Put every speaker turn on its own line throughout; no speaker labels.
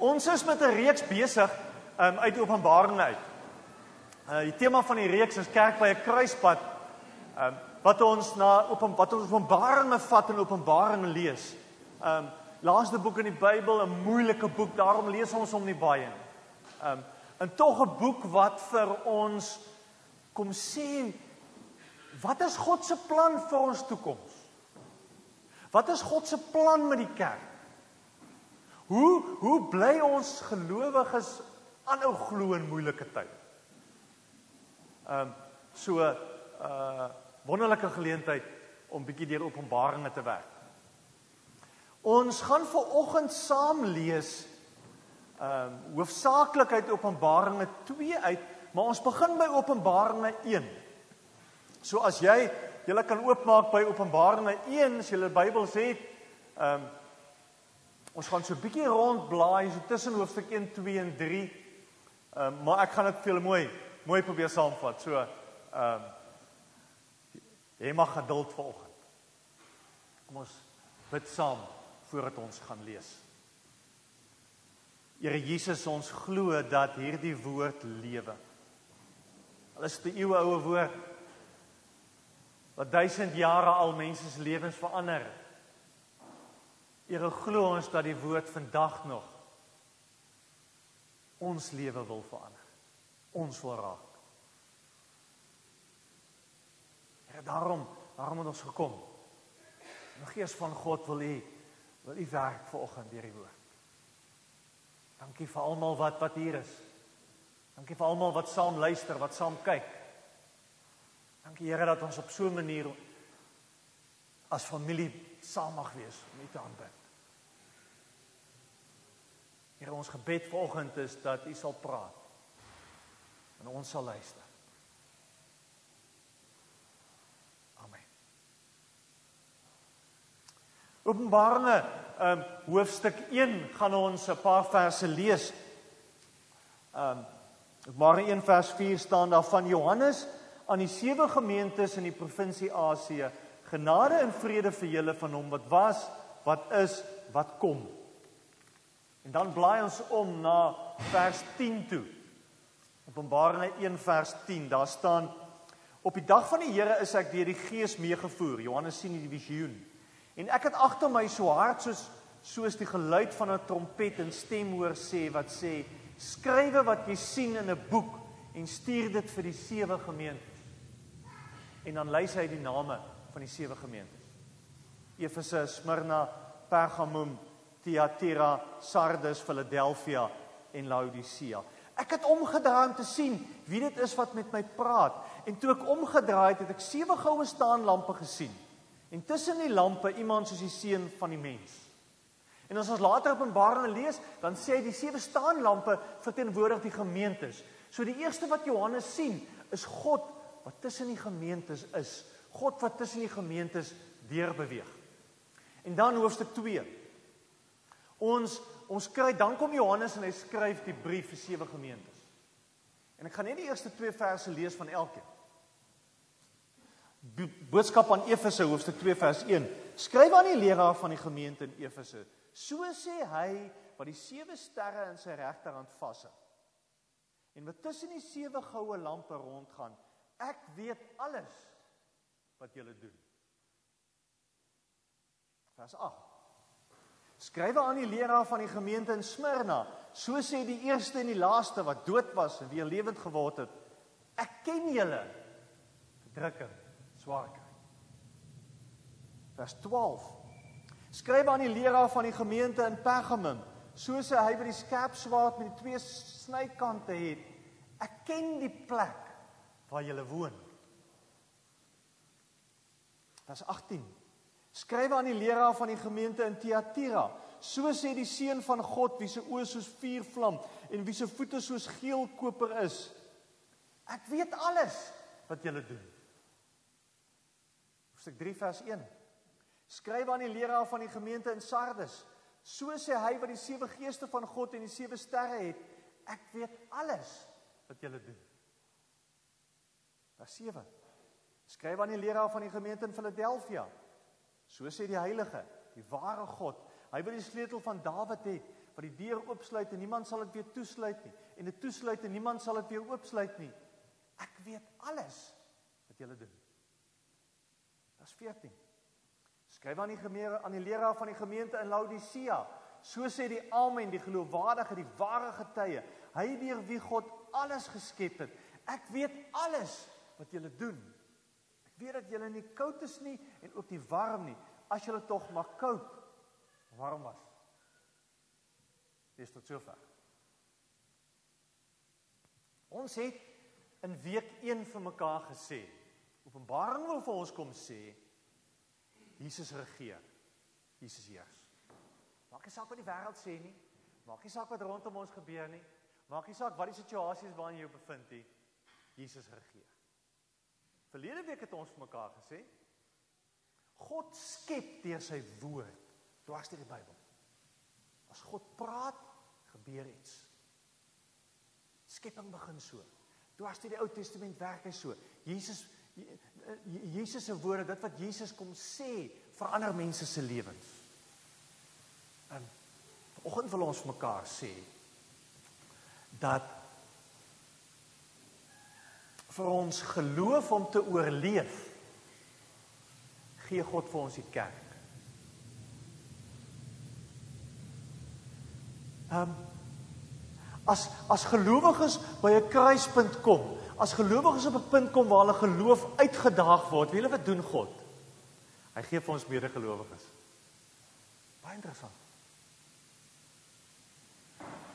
Ons is met 'n reeks besig um, uit Openbaring uit. Uh die tema van die reeks is kerk by 'n kruispunt. Um wat ons na open wat ons Openbaringe vat en Openbaringe lees. Um laaste boek in die Bybel, 'n moeilike boek, daarom lees ons hom nie baie nie. Um en tog 'n boek wat vir ons kom sê wat is God se plan vir ons toekoms? Wat is God se plan met die kerk? Hoe hoe bly ons gelowiges aanhou glo in moeilike tye? Ehm um, so 'n uh, wonderlike geleentheid om bietjie deur Openbaringe te werk. Ons gaan ver oggend saam lees ehm um, hoofsaaklik uit Openbaringe 2 uit, maar ons begin by Openbaringe 1. So as jy jy kan oopmaak by Openbaringe 1 as jy die Bybel het, ehm um, Ons gaan so 'n bietjie rondblaai so tussen hoofstuk 1, 2 en 3. Ehm uh, maar ek gaan dit vir julle mooi mooi probeer saamvat. So ehm uh, jy mag geduld vanoggend. Kom ons bid saam voordat ons gaan lees. Here Jesus, ons glo dat hierdie woord lewe. Al is dit 'n eeue oue woord wat duisend jare al mense se lewens verander het. Here glo ons dat die woord vandag nog ons lewe wil verander. Ons wil raak. Here daarom, daarom het ons gekom. Die Gees van God wil U wil U werk vanoggend deur die woord. Dankie vir almal wat wat hier is. Dankie vir almal wat saam luister, wat saam kyk. Dankie Here dat ons op so 'n manier as familie saam mag wees om U te aanbid. Here ons gebed vanoggend is dat U sal praat en ons sal luister. Amen. Openbaringe um hoofstuk 1 gaan ons 'n paar verse lees. Um Openbaring 1 vers 4 staan daar van Johannes aan die sewe gemeentes in die provinsie Asië. Genade en vrede vir julle van hom wat was, wat is, wat kom. En dan blaai ons om na vers 10 toe. Openbaringe 1 vers 10, daar staan Op die dag van die Here is ek deur die Gees meegevoer. Johannes sien die visioen. En ek het agter my so hard soos soos die geluid van 'n trompet en stem hoor sê wat sê: "Skrywe wat jy sien in 'n boek en stuur dit vir die sewe gemeentes." En dan lys hy die name van die sewe gemeentes. Efese, Smyrna, Pergamum, Thyatira, Sardes, Philadelphia en Laodicea. Ek het omgedraai om te sien wie dit is wat met my praat. En toe ek omgedraai het, het ek sewe goue staanlampe gesien. En tussen die lampe iemand soos die seun van die mens. En as ons later Openbaring lees, dan sê hy die sewe staanlampe verteenwoordig die gemeentes. So die eerste wat Johannes sien, is God wat tussen die gemeentes is. God wat tussen die gemeentes deurbeweeg. En dan hoofstuk 2. Ons ons kry dan kom Johannes en hy skryf die brief vir sewe gemeentes. En ek gaan net die eerste twee verse lees van elkeen. Boodskap aan Efese hoofstuk 2 vers 1. Skryf aan die leraar van die gemeente in Efese. So sê hy wat die sewe sterre in sy regterhand vashou. En wat tussen die sewe goue lampe rondgaan. Ek weet alles wat julle doen. Vers 8. Skrywe aan die leraar van die gemeente in Smyrna. So sê die eerste en die laaste wat dood was en weer lewend geword het. Ek ken julle. Verdrukking, swaarkry. Vers 12. Skrywe aan die leraar van die gemeente in Pergamum. So sê hy by die skerp swaard met die twee snykante het. Ek ken die plek waar julle woon. Vers 18. Skryf aan die leraar van die gemeente in Thyatira. So sê die seun van God wie se oë soos vuurvlam en wie se voete soos geel koper is. Ek weet alles wat julle doen. Hoofstuk 3 vers 1. Skryf aan die leraar van die gemeente in Sardes. So sê hy wat die sewe geeste van God en die sewe sterre het. Ek weet alles wat julle doen. Vers 7. Skryf aan die leraar van die gemeente in Philadelphia. So sê die heilige, die ware God, hy wat die sleutel van Dawid het, wat die deur oopsluit en niemand sal dit weer toesluit nie en dit toesluit en niemand sal dit weer oopsluit nie. Ek weet alles wat julle doen. Vers 14. Skryf aan die gemeente aan die leraar van die gemeente in Laodicea. So sê die Amen, die geloofwaardige, die ware getuie. Hy deur wie God alles geskep het. Ek weet alles wat julle doen. Weet dat julle nie koud is nie en ook nie warm nie. As julle tog maar koud warm was. Dis tot sover. Ons het in week 1 vir mekaar gesê. Openbaring wil vir ons kom sê Jesus regeer. Jesus heers. Maak nie saak wat die wêreld sê nie. Maak nie saak wat rondom ons gebeur nie. Maak nie saak wat die situasie is waarin jy jou bevind nie. Jesus regeer. Verlede week het ons vir mekaar gesê God skep deur sy woord. Dwars deur die Bybel. As God praat, gebeur iets. Skepping begin so. Dwars deur die Ou Testament werk hy so. Jesus Jesus se woorde, dit wat Jesus kom sê, verander mense se lewens. En vanoggend wil ons mekaar sê dat vir ons geloof om te oorleef gee God vir ons die kerk. Ehm um, as as gelowiges by 'n kruispunt kom, as gelowiges op 'n punt kom waar hulle geloof uitgedaag word, weet julle wat doen God? Hy gee vir ons medegelowiges. Baie interessant.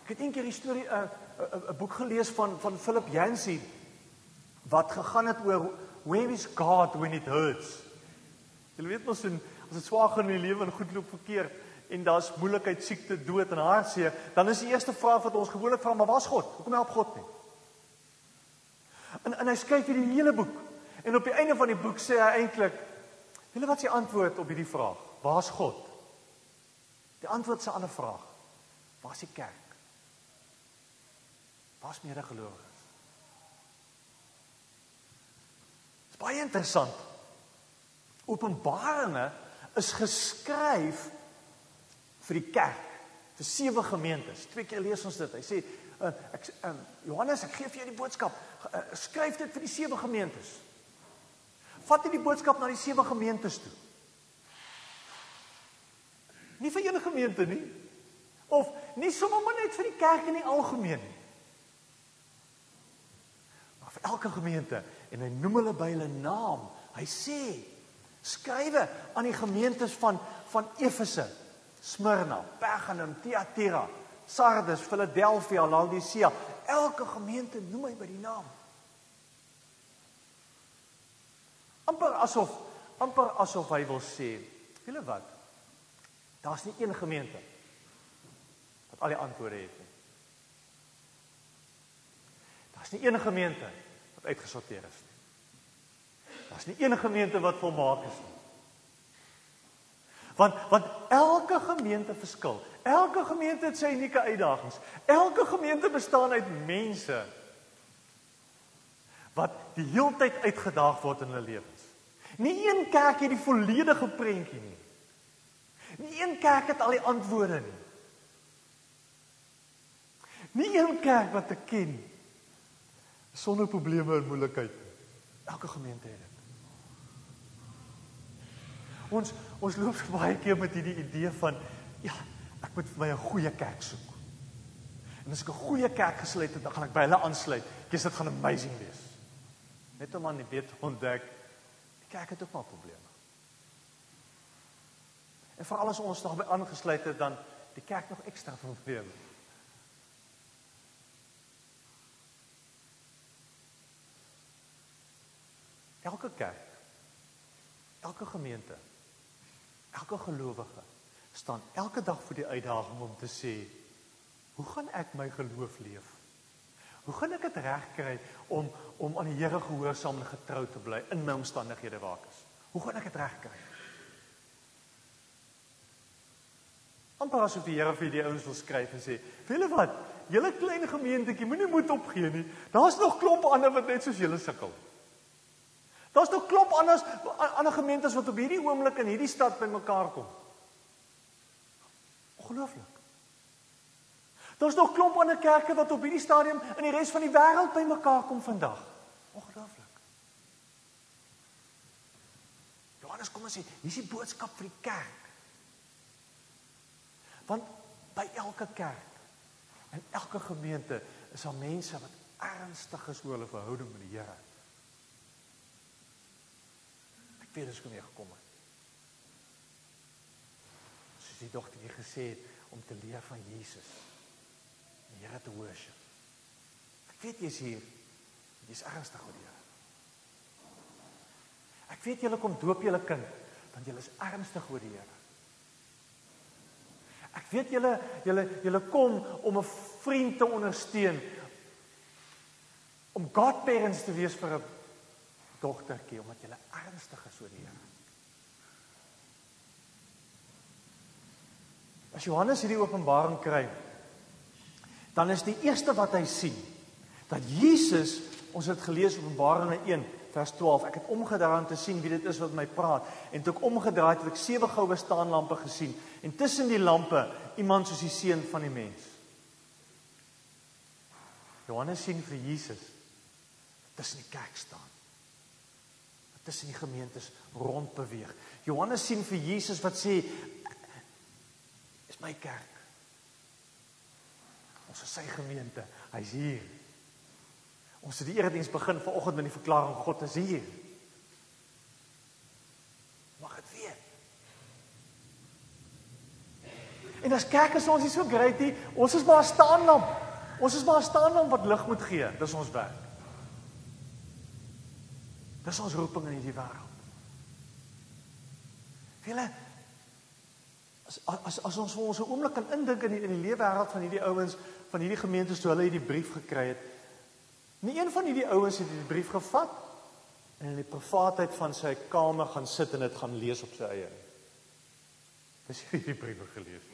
Ek het eendag 'n storie 'n uh, 'n uh, uh, boek gelees van van Philip Yancey wat gegaan het oor where is God when it hurts. Jy weet mos en as dit swaar gaan in die lewe en goed loop verkeerd en daar's moeilikheid, siekte, dood en hartseer, dan is die eerste vraag wat ons gewoonlik vra, maar waar's God? Hoekom help God nie? En en hy skryf hierdie hele boek. En op die einde van die boek sê hy eintlik, "Julle wat die antwoord op hierdie vraag? Waar's God?" Die antwoord is 'n ander vraag. Waar's die kerk? Waar's medegelowiges? Dit is baie interessant. Openbaringe is geskryf vir die kerk, vir sewe gemeentes. Twee keer lees ons dit. Hy sê uh, ek um, Johannes, ek gee vir jou die boodskap. Uh, skryf dit vir die sewe gemeentes. Vat jy die boodskap na die sewe gemeentes toe? Nie vir een gemeente nie. Of nie sommer maar net vir die kerk in die algemeen nie. Maar vir elke gemeente en hy noem hulle by hulle naam. Hy sê skrywe aan die gemeentes van van Efese, Smyrna, Pergamum, Thyatira, Sardes, Philadelphia, Laodicea. Elke gemeente noem hy by die naam. amper asof amper asof hy wil sê, julle wat? Daar's nie een gemeente wat al die antwoorde het nie. Daar's nie een gemeente wat uitgesorteer is nie. Daar's nie een gemeente wat volmaak is nie. Want want elke gemeente verskil. Elke gemeente het sy unieke uitdagings. Elke gemeente bestaan uit mense wat die heeltyd uitgedaag word in hulle lewens. Nie een kerk het die volledige prentjie nie. Nie een kerk het al die antwoorde nie. Nie een kerk wat ek ken sonder probleme en moeilikheid. Elke gemeente het dit. Ons ons loop baie keer met hierdie idee van ja, ek moet vir my 'n goeie kerk soek. En as ek 'n goeie kerk gesluit het, dan gaan ek by hulle aansluit. Dis dit gaan amazing wees. Net om aan die weet ontdek die kerk het ook maar probleme. En veral as ons daarbey aangesluit het dan die kerk nog ekstra probleme. Elke kerk, elke gemeente, elke gelowige staan elke dag voor die uitdaging om te sê, hoe gaan ek my geloof leef? Hoe gaan ek dit regkry om om aan die Here gehoorsaam en getrou te bly in my omstandighede waar ek is? Hoe gaan ek dit regkry? amper asof die Here vir die ouens wil skryf en sê, "Julle wat? Julle klein gemeentetjie, moenie moed opgee nie. Daar's nog klomp ander wat net soos julle sukkel." Daar's nog klop anders ander gemeentes wat op hierdie oomblik in hierdie stad bymekaar kom. Ongelooflik. Daar's nog klomp ander kerke wat op hierdie stadium in die res van die wêreld bymekaar kom vandag. Ongelooflik. Johannes kom en sê, hier's die boodskap vir die kerk. Want by elke kerk en elke gemeente is daar mense wat ernstig is oor hulle verhouding met die Here. Weet dis kom jy gekom het. Soos die dogter hier gesê het om te leer van Jesus. Die Here te worship. Ek weet jy's hier. Jy's ernstig oor die Here. Ek weet julle kom doop julle kind want julle is ernstig oor die Here. Ek weet julle julle julle kom om 'n vriend te ondersteun om godparents te wees vir 'n dogtertjie omdat julle ernstig is oor die Here. As Johannes hierdie openbaring kry, dan is die eerste wat hy sien dat Jesus, ons het gelees Openbaring 1 vers 12. Ek het omgedraai om te sien wie dit is wat my praat en toe ek omgedraai het, het ek sewe goue staanlampe gesien en tussen die lampe iemand soos die seun van die mens. Johannes sien vir Jesus tussen die kerk staan. Tussen die gemeentes rond beweeg. Johannes sien vir Jesus wat sê is my kerk. Ons is sy gemeente. Hy's hier. Ons het die erediens begin vanoggend met die verklaring God is hier. Mag dit weet. En as kerk is ons nie so great nie. Ons is maar 'n staanlamp. Ons is maar 'n staanlamp wat lig moet gee. Dis ons werk. Dis ons roeping in hierdie wêreld. Julle as as as ons vir ons 'n oomblik kan indink in die in die lewe wêreld van hierdie ouens van hierdie gemeentes toe hulle hierdie brief gekry het, Nie een van hierdie ouens het die brief gevat en in die privaatheid van sy kamer gaan sit en dit gaan lees op sy eie. Dis hierdie brief gelees.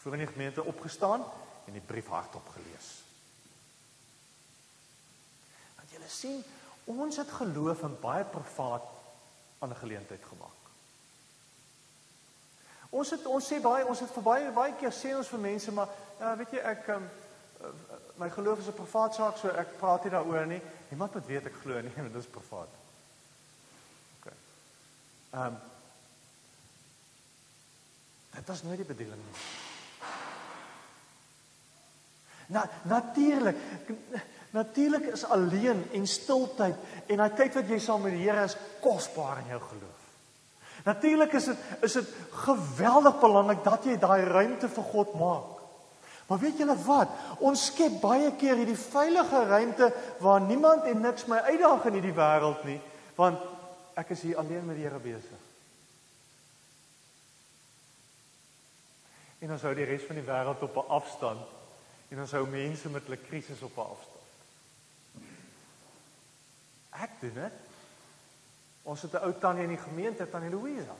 Voor in die gemeente opgestaan en die brief hardop gelees. Want julle sien, ons het geloof in baie privaat aan 'n geleentheid gemaak. Ons het ons sê baie ons het vir baie baie keer sê ons vir mense maar ja, weet jy ek um, my geloof is 'n privaat saak, so ek praat nie daaroor nie. Niemand moet weet ek glo nie, want dit is privaat. OK. Ehm um, Dit was nooit die bedoeling nie. Na natuurlik natuurlik is alleen en stiltyd en daai tyd wat jy saam met die Here is kosbaar in jou geloof. Natuurlik is dit is dit geweldig belangrik dat jy daai ruimte vir God maak. Maar weet julle wat? Ons skep baie keer hierdie veilige ruimte waar niemand en niks my uitdaag in hierdie wêreld nie, want ek is hier alleen met die Here besig. En ons hou die res van die wêreld op 'n afstand en ons hou mense met hulle krisis op 'n afstand. Ek doen dit. Ons het 'n ou tannie in die gemeente, tannie Louisa.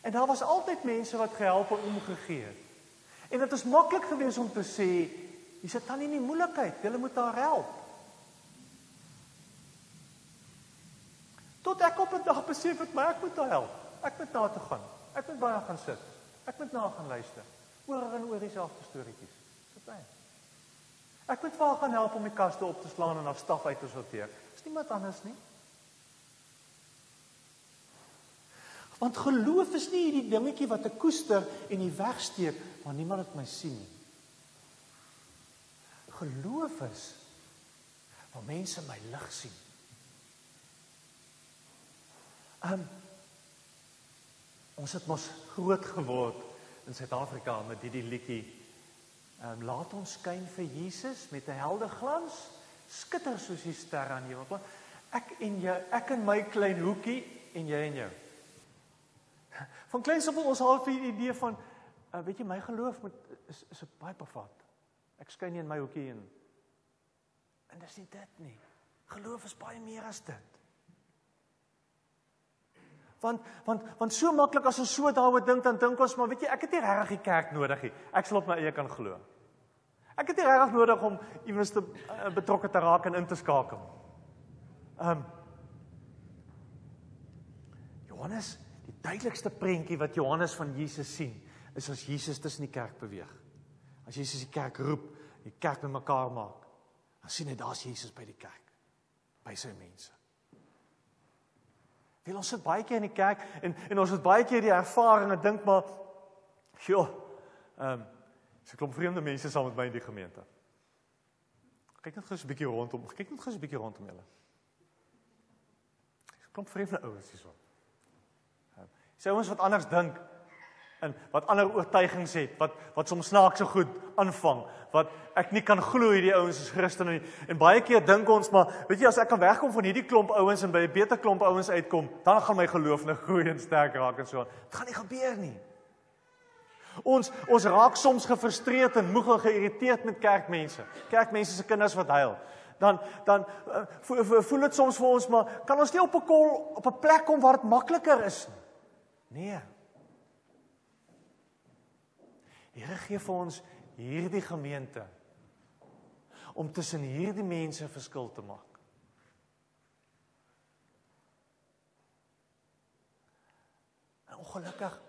En daar was altyd mense wat gehelp en omgegee het. En dit is maklik geweest om te sê, jy sit tannie in die moeilikheid, jy moet haar help. Tot ek op 'n dag besef het my ek moet haar help. Ek moet na haar toe gaan. Ek moet by haar gaan sit. Ek moet na haar gaan luister. Oor en oor dieselfde storieetjies. Sit hy. Ek moet vir haar gaan help om die kaste op te slaan en haar staf uit te sorteer. Niemand anders nie. Want geloof is nie hierdie dingetjie wat ek koester en nie wegsteek want niemand het my sien nie. Geloof is waar mense my lig sien. Um ons het mos groot geword in Suid-Afrika met hierdie liedjie. Um laat ons skyn vir Jesus met 'n helder glans, skitter soos die sterre aan die hemel. Ek en jy, ek in my klein hoekie en jy en jou. Van kleins af ons al vir die idee van uh, weet jy my geloof moet is is baie privaat. Ek skyn nie in my hoekie in. En dis nie dit nie. Geloof is baie meer as dit. Want want want so maklik as ons so daaroor dink dan dink ons maar weet jy ek het nie regtig die kerk nodig nie. Ek sal op my eie kan glo. Ek het nie regtig nodig om iewers te uh, betrokke te raak en in te skakel. Um Johannes duidelikste prentjie wat Johannes van Jesus sien, is as Jesus tussen die kerk beweeg. As Jesus die kerk roep, die kerk bymekaar maak, dan sien hy daar's Jesus by die kerk, by sy mense. Wil ons sit baie keer in die kerk en en ons het baie keer die ervaring en dink maar, joh, ehm um, so klop vreemde mense saam met my in die gemeente. Kyk net gou so 'n bietjie rondom. Kyk net gou so 'n bietjie rondom julle. Klop vreemde ouens hierso. Ehm, Sê ons wat anders dink en wat ander oortuigings het, wat wat soms snaakse goed aanvang, wat ek nie kan glo hierdie ouens is Christene nie. En baie keer dink ons maar, weet jy, as ek kan wegkom van hierdie klomp ouens en by 'n beter klomp ouens uitkom, dan gaan my geloof net groei en sterk raak en so. Dit gaan nie gebeur nie. Ons ons raak soms gefrustreerd en moeg en geïrriteerd met kerkmense. Kerkmense se kinders wat huil. Dan dan uh, voel dit soms vir ons maar kan ons nie op 'n kol op 'n plek kom waar dit makliker is nie. Nee. Here gee vir ons hierdie gemeente om tussen hierdie mense verskil te maak. En ongelukkig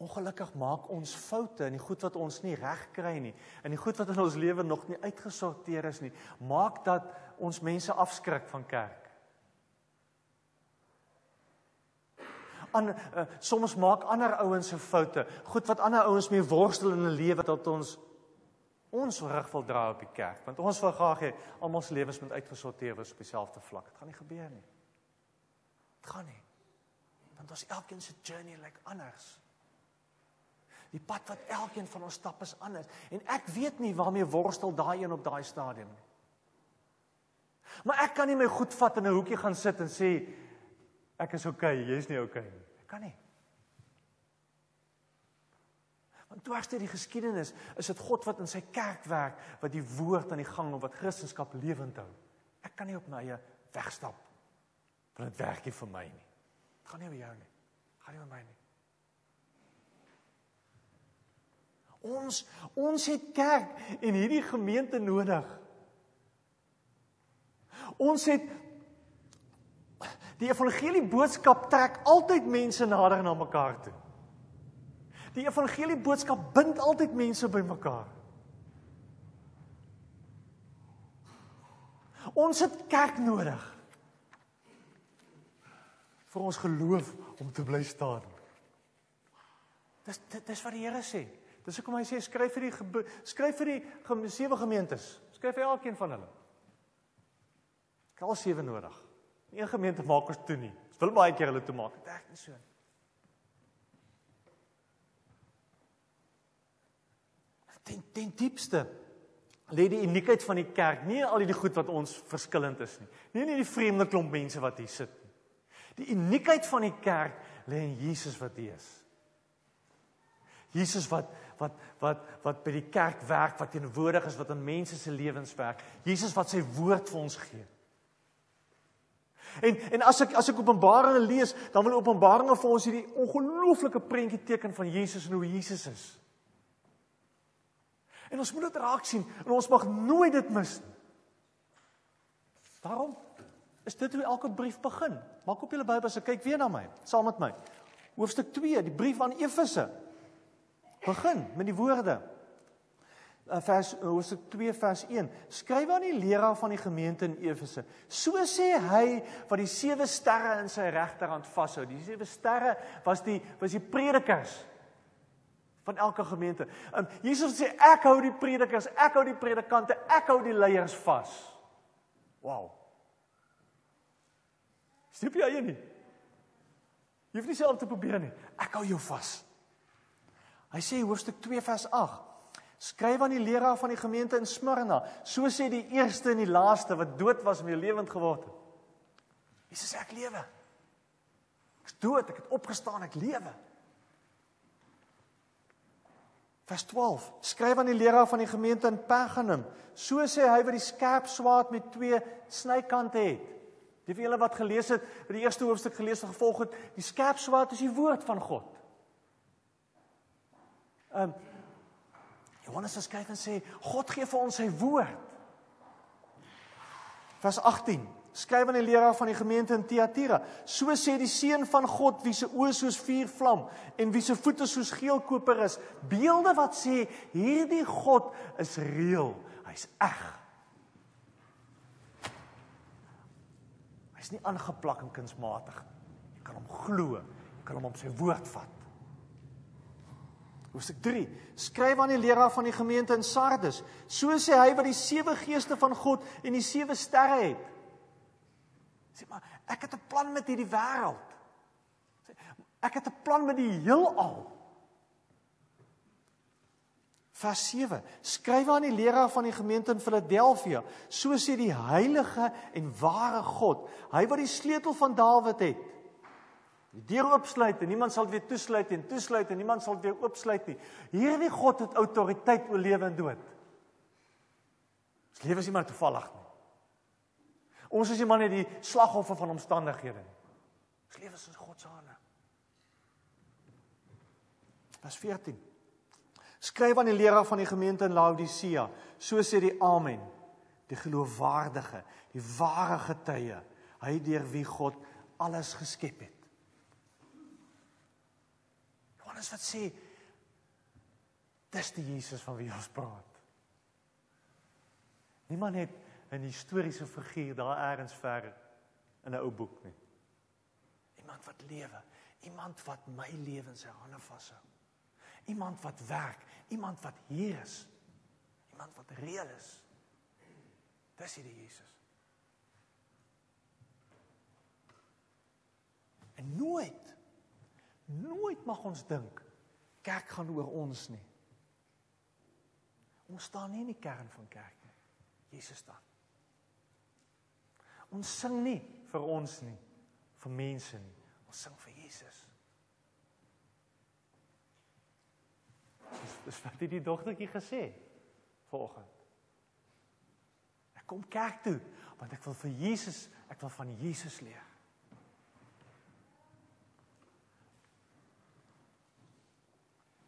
ongelukkig maak ons foute in die goed wat ons nie reg kry nie, in die goed wat in ons lewe nog nie uitgesorteer is nie, maak dat ons mense afskrik van kerk. An uh, soms maak ander ouens se foute, goed wat ander ouens mee worstel in 'n lewe wat ons ons rug wil dra op die kerk, want ons wil graag hê almal se lewens moet uitgesorteer wees op dieselfde vlak. Dit gaan nie gebeur nie. Dit gaan nie. Want ons elkeen se journey lyk like anders. Die pad wat elkeen van ons stap is anders en ek weet nie waarmee worstel daai een op daai stadium nie. Maar ek kan nie my goed vat in 'n hoekie gaan sit en sê ek is okay, jy's nie okay nie. Ek kan nie. Want dwars deur die geskiedenis is dit God wat in sy kerk werk, wat die woord aan die gang hou, wat Christendom lewend hou. Ek kan nie op my eie wegstap. Want dit werk nie vir my nie. Dit gaan nie oor jou nie. Gaan nie oor my nie. Ons ons het kerk en hierdie gemeente nodig. Ons het die evangelie boodskap trek altyd mense nader na mekaar toe. Die evangelie boodskap bind altyd mense bymekaar. Ons het kerk nodig vir ons geloof om te bly staan. Dis dis wat die Here sê. Dis hoekom hy sê skryf vir die skryf vir die sewe gemeentes. Skryf vir elkeen van hulle. Ek al sewe nodig. Nie een gemeente maak ons toe nie. Ons wil baie keer hulle toe maak. Is nie so. Ten ten diepste lê die uniekheid van die kerk nie al die goed wat ons verskillend is nie. Nie nie die vreemde klomp mense wat hier sit nie. Die uniekheid van die kerk lê in Jesus wat hier is. Jesus wat wat wat wat by die kerk werk, wat teenwoordig is, wat in mense se lewens werk. Jesus wat sy woord vir ons gee. En en as ek as ek Openbaringe lees, dan wil Openbaringe vir ons hierdie ongelooflike prentjie teken van Jesus en hoe Jesus is. En ons moet dit raak sien en ons mag nooit dit mis nie. Daarom is dit hoe elke brief begin. Maak op julle Bybels en kyk weer na my, saam met my. Hoofstuk 2, die brief aan Efese. Begin met die woorde. Uh, vers hoofstuk 2 vers 1. Skryf aan die leraar van die gemeente in Efese. So sê hy wat die sewe sterre in sy regterhand vashou. Die sewe sterre was die was die predikers van elke gemeente. Um, Jesus sê ek hou die predikers, ek hou die predikante, ek hou die leiers vas. Wow. Stiep jy in nie? Jy hoef nie self te probeer nie. Ek hou jou vas. Hy sê hoofstuk 2 vers 8. Skryf aan die leraar van die gemeente in Smyrna. So sê die eerste en die laaste wat dood was en weer lewend geword het. Jesus sê ek lewe. Ek's dood, ek het opgestaan, ek lewe. Vers 12. Skryf aan die leraar van die gemeente in Pergamum. So sê hy wat die skerp swaard met twee snykante het. Die vir julle wat gelees het, wat die eerste hoofstuk gelees en gevolg het, die skerp swaard is die woord van God. Ehm um, Johannes skryf en sê God gee vir ons sy woord. Vers 18. Skryf aan die leraar van die gemeente in Thyatira. So sê die seun van God wie se oë soos vuurvlam en wie se voete soos geelkoper is. Beelde wat sê hierdie God is reëel. Hy's eg. Hy's nie aangeplak en kunsmatig. Jy kan hom glo. Jy kan hom op sy woord vat. Hoofstuk 3. Skryf aan die leraar van die gemeente in Sardes. So sê hy wat die sewe geeste van God en die sewe sterre het. Sê maar, ek het 'n plan met hierdie wêreld. Sê, ek het 'n plan met die heelal. Vers 7. Skryf aan die leraar van die gemeente in Filadelfia. So sê die heilige en ware God, hy wat die sleutel van Dawid het. Die deur oopsluit en niemand sal weer toesluit en toesluit en niemand sal weer oopsluit nie. Hierdie God het autoriteit oor lewe en dood. Ons lewe is nie maar toevallig nie. Ons is nie maar net die slagoffer van omstandighede nie. Ons lewe is in God se hande. Vers 14. Skryf aan die leraar van die gemeente in Laodicea, so sê die Amen, die geloofwaardige, die ware getuie, hy deur wie God alles geskep het. Johannes wat sê dis die Jesus van wie ons praat. Niemand het 'n historiese figuur daar eers ver in 'n ou boek nie. Iemand wat lewe, iemand wat my lewe in sy hande vashou. Iemand wat werk, iemand wat hier is. Iemand wat reëel is. Dis hierdie Jesus. En nooit nooit mag ons dink kerk gaan oor ons nie. Ons staan nie in die kern van kerk nie. Jesus staan. Ons sing nie vir ons nie, vir mense nie. Ons sing vir Jesus. Dis dis wat die dogtertjie gesê vanoggend. Ek kom kerk toe want ek wil vir Jesus, ek wil van Jesus leer.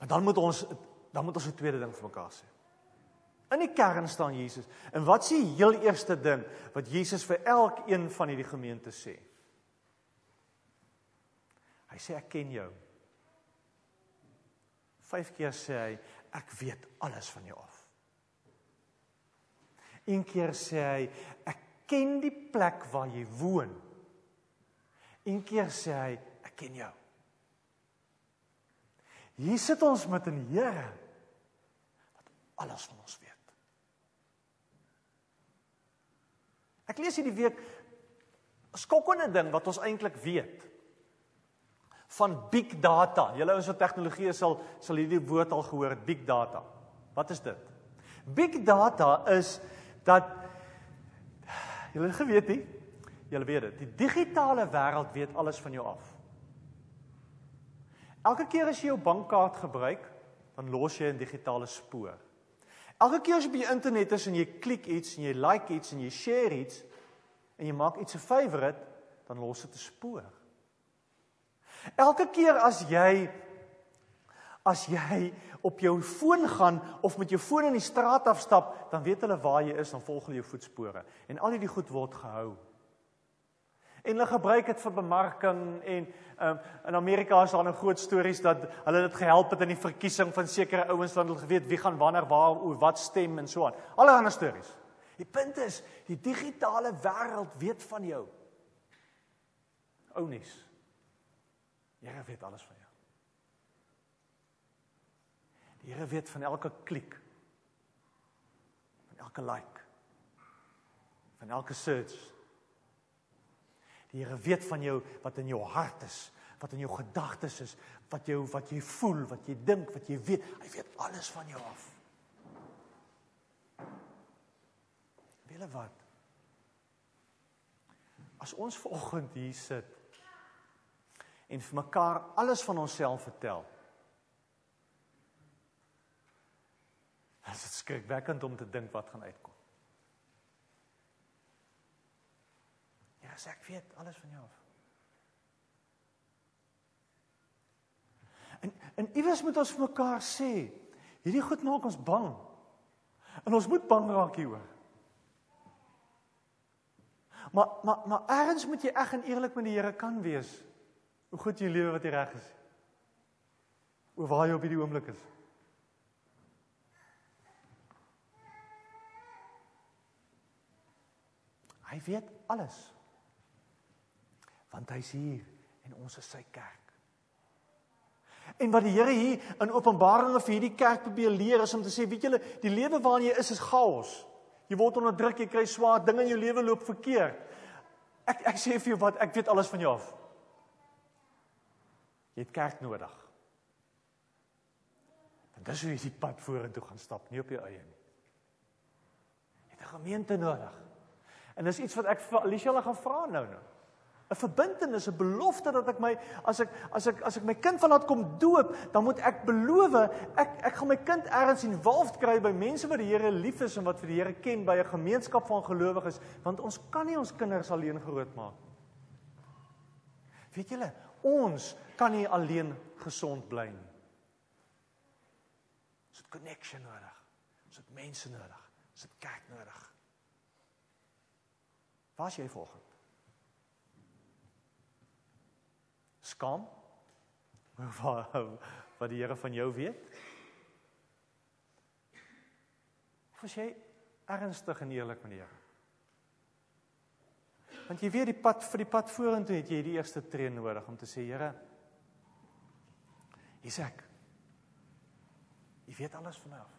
Maar dan moet ons dan moet ons 'n tweede ding vir mekaar sê. In die kern staan Jesus. En wat s'ie heel eerste ding wat Jesus vir elkeen van hierdie gemeente sê? Hy sê ek ken jou. Vyf keer sê hy ek weet alles van jou af. Een keer sê hy ek ken die plek waar jy woon. Een keer sê hy ek ken jou. Hier sit ons met 'n Here wat alles van ons weet. Ek lees hierdie week 'n skokkende ding wat ons eintlik weet van big data. Julle ouens wat tegnologie sal sal hierdie woord al gehoor het, big data. Wat is dit? Big data is dat julle geweet nie, julle weet dit. Die digitale wêreld weet alles van jou af. Elke keer as jy jou bankkaart gebruik, dan los jy 'n digitale spoor. Elke keer as jy op die internet is en jy klik iets en jy like iets en jy share iets en jy maak iets 'n favourite, dan los dit 'n spoor. Elke keer as jy as jy op jou foon gaan of met jou foon in die straat afstap, dan weet hulle waar jy is, dan volg hulle jou voetspore en al hierdie goed word gehou. En hulle gebruik dit vir bemarking en um, in Amerika is daar nou groot stories dat hulle dit gehelp het in die verkiesing van sekere ouens want hulle geweet wie gaan wanneer waar oor wat stem en so aan. Allerlei stories. Die punt is, die digitale wêreld weet van jou. Ounies. Here weet alles van jou. Die Here weet van elke klik. Van elke like. Van elke search Die Here weet van jou wat in jou hart is, wat in jou gedagtes is, wat jou wat jy voel, wat jy dink, wat jy weet. Hy weet alles van jou af. Wiele wat? As ons vanoggend hier sit en vir mekaar alles van onsself vertel. Dit is skrikwekkend om te dink wat gaan uitkom. Ja, sê ek weet alles van jou af. En en iewers moet ons vir mekaar sê, hierdie goed maak ons bang. En ons moet bang raak hieroor. Maar maar maar ergens moet jy reg en eerlik met die Here kan wees. Hoe goed jy lewe wat jy reg is. Oor waar jy op hierdie oomblik is. Hy weet alles. Want hy's hier en ons is sy kerk. En wat die Here hier in Openbaringe vir hierdie kerk probeer leer is om te sê, weet julle, die lewe waarin jy is is chaos. Jy word onderdruk, jy kry swaar dinge in jou lewe loop verkeerd. Ek ek sê vir jou wat, ek weet alles van jou af. Jy het kerk nodig. En dis hoe jy die pad vorentoe gaan stap, nie op jou eie nie. Jy het 'n gemeente nodig. En dis iets wat ek vir Alicia gaan vra nou nou. 'n Verbintenis, 'n belofte dat ek my as ek as ek as ek my kind van laat kom doop, dan moet ek beloof ek ek gaan my kind ergens involved kry by mense wat die Here lief is en wat vir die Here ken by 'n gemeenskap van gelowiges, want ons kan nie ons kinders alleen grootmaak. Weet julle, ons kan nie alleen gesond bly nie. Ons het connection nodig. Ons het mense nodig. Ons het kerk nodig. Waar's jy volgens? Skam? Wat wat die Here van jou weet? Of is jy ernstig en eerlik met die Here? Want jy weet die pad vir die pad vorentoe het jy die eerste tree nodig om te sê Here, hier's ek. Jy weet alles van my af.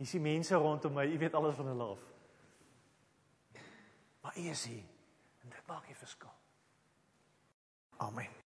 Jy sien mense rondom my, jy weet alles van hulle af. Maar U is hier en dit maak die verskil. Amen.